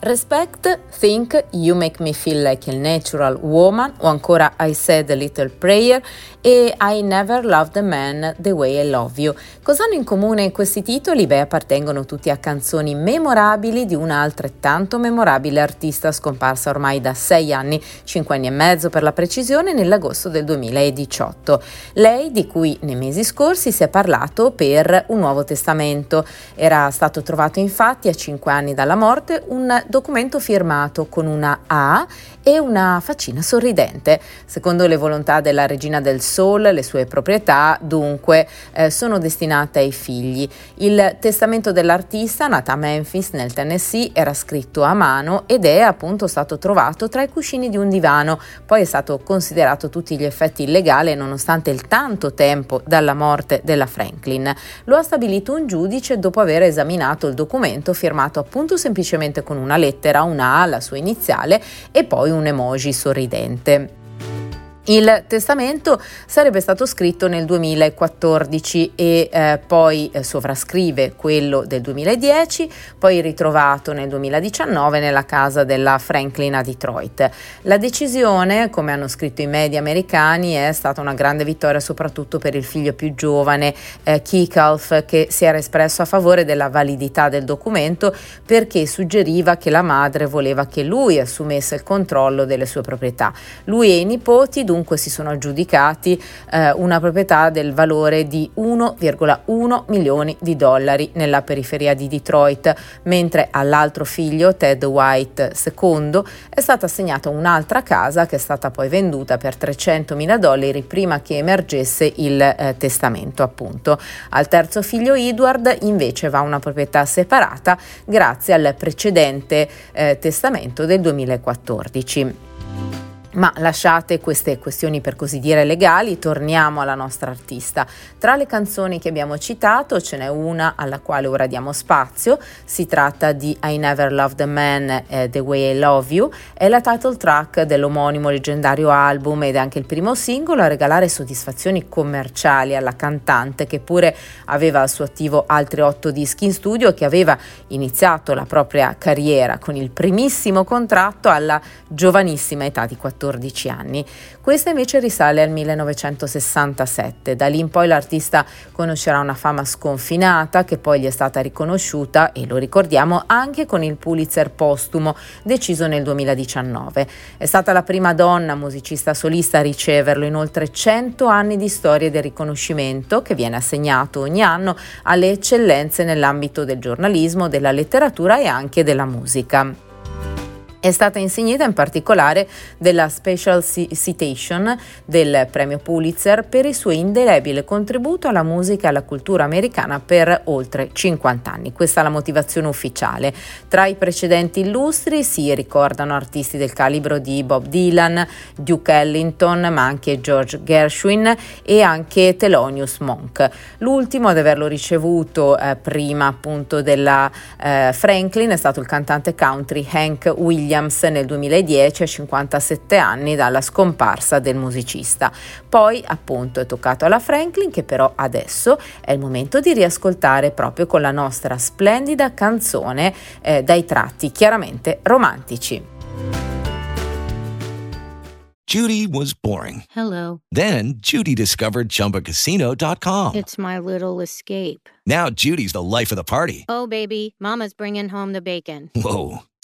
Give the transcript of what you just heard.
Respect, Think, You Make Me Feel Like a Natural Woman o ancora I Said a Little Prayer e I Never Loved a Man the Way I Love You. Cosa hanno in comune questi titoli? Beh, appartengono tutti a canzoni memorabili di una altrettanto memorabile artista scomparsa ormai da sei anni, cinque anni e mezzo per la precisione, nell'agosto del 2018. Lei, di cui nei mesi scorsi si è parlato per un Nuovo Testamento. Era stato trovato infatti a cinque anni dalla morte un documento firmato con una A e una faccina sorridente. Secondo le volontà della regina del Soul, le sue proprietà dunque eh, sono destinate ai figli. Il testamento dell'artista, nata a Memphis nel Tennessee, era scritto a mano ed è appunto stato trovato tra i cuscini di un divano. Poi è stato considerato tutti gli effetti illegale nonostante il tanto tempo dalla morte della Franklin. Lo ha stabilito un giudice dopo aver esaminato il documento firmato appunto semplicemente con una lettera, una A, la sua iniziale e poi un emoji sorridente. Il testamento sarebbe stato scritto nel 2014 e eh, poi eh, sovrascrive quello del 2010, poi ritrovato nel 2019 nella casa della Franklin a Detroit. La decisione, come hanno scritto i media americani, è stata una grande vittoria soprattutto per il figlio più giovane, eh, Kikalf, che si era espresso a favore della validità del documento perché suggeriva che la madre voleva che lui assumesse il controllo delle sue proprietà. Lui e i nipoti dunque dunque si sono aggiudicati eh, una proprietà del valore di 1,1 milioni di dollari nella periferia di Detroit, mentre all'altro figlio, Ted White II, è stata assegnata un'altra casa che è stata poi venduta per 300 mila dollari prima che emergesse il eh, testamento, appunto. Al terzo figlio Edward invece va una proprietà separata grazie al precedente eh, testamento del 2014. Ma lasciate queste questioni per così dire legali, torniamo alla nostra artista. Tra le canzoni che abbiamo citato ce n'è una alla quale ora diamo spazio, si tratta di I Never Loved a Man eh, The Way I Love You, è la title track dell'omonimo leggendario album ed è anche il primo singolo a regalare soddisfazioni commerciali alla cantante che pure aveva al suo attivo altri otto dischi in studio e che aveva iniziato la propria carriera con il primissimo contratto alla giovanissima età di 14 14 anni. Questa invece risale al 1967. Da lì in poi l'artista conoscerà una fama sconfinata che poi gli è stata riconosciuta, e lo ricordiamo, anche con il Pulitzer postumo deciso nel 2019. È stata la prima donna musicista solista a riceverlo in oltre 100 anni di storia del riconoscimento che viene assegnato ogni anno alle eccellenze nell'ambito del giornalismo, della letteratura e anche della musica. È stata insignita in particolare della Special Citation del premio Pulitzer per il suo indelebile contributo alla musica e alla cultura americana per oltre 50 anni. Questa è la motivazione ufficiale. Tra i precedenti illustri si ricordano artisti del calibro di Bob Dylan, Duke Ellington, ma anche George Gershwin e anche Thelonious Monk. L'ultimo ad averlo ricevuto eh, prima appunto della eh, Franklin è stato il cantante country Hank Williams Williams nel 2010 a 57 anni dalla scomparsa del musicista. Poi appunto è toccato alla Franklin che però adesso è il momento di riascoltare proprio con la nostra splendida canzone eh, dai tratti chiaramente romantici. Judy was boring. Hello. Then Judy discovered chumbacasino.com. It's my little escape. Now Judy's the life of the party. Oh baby, mama's bringing home the bacon. Whoa,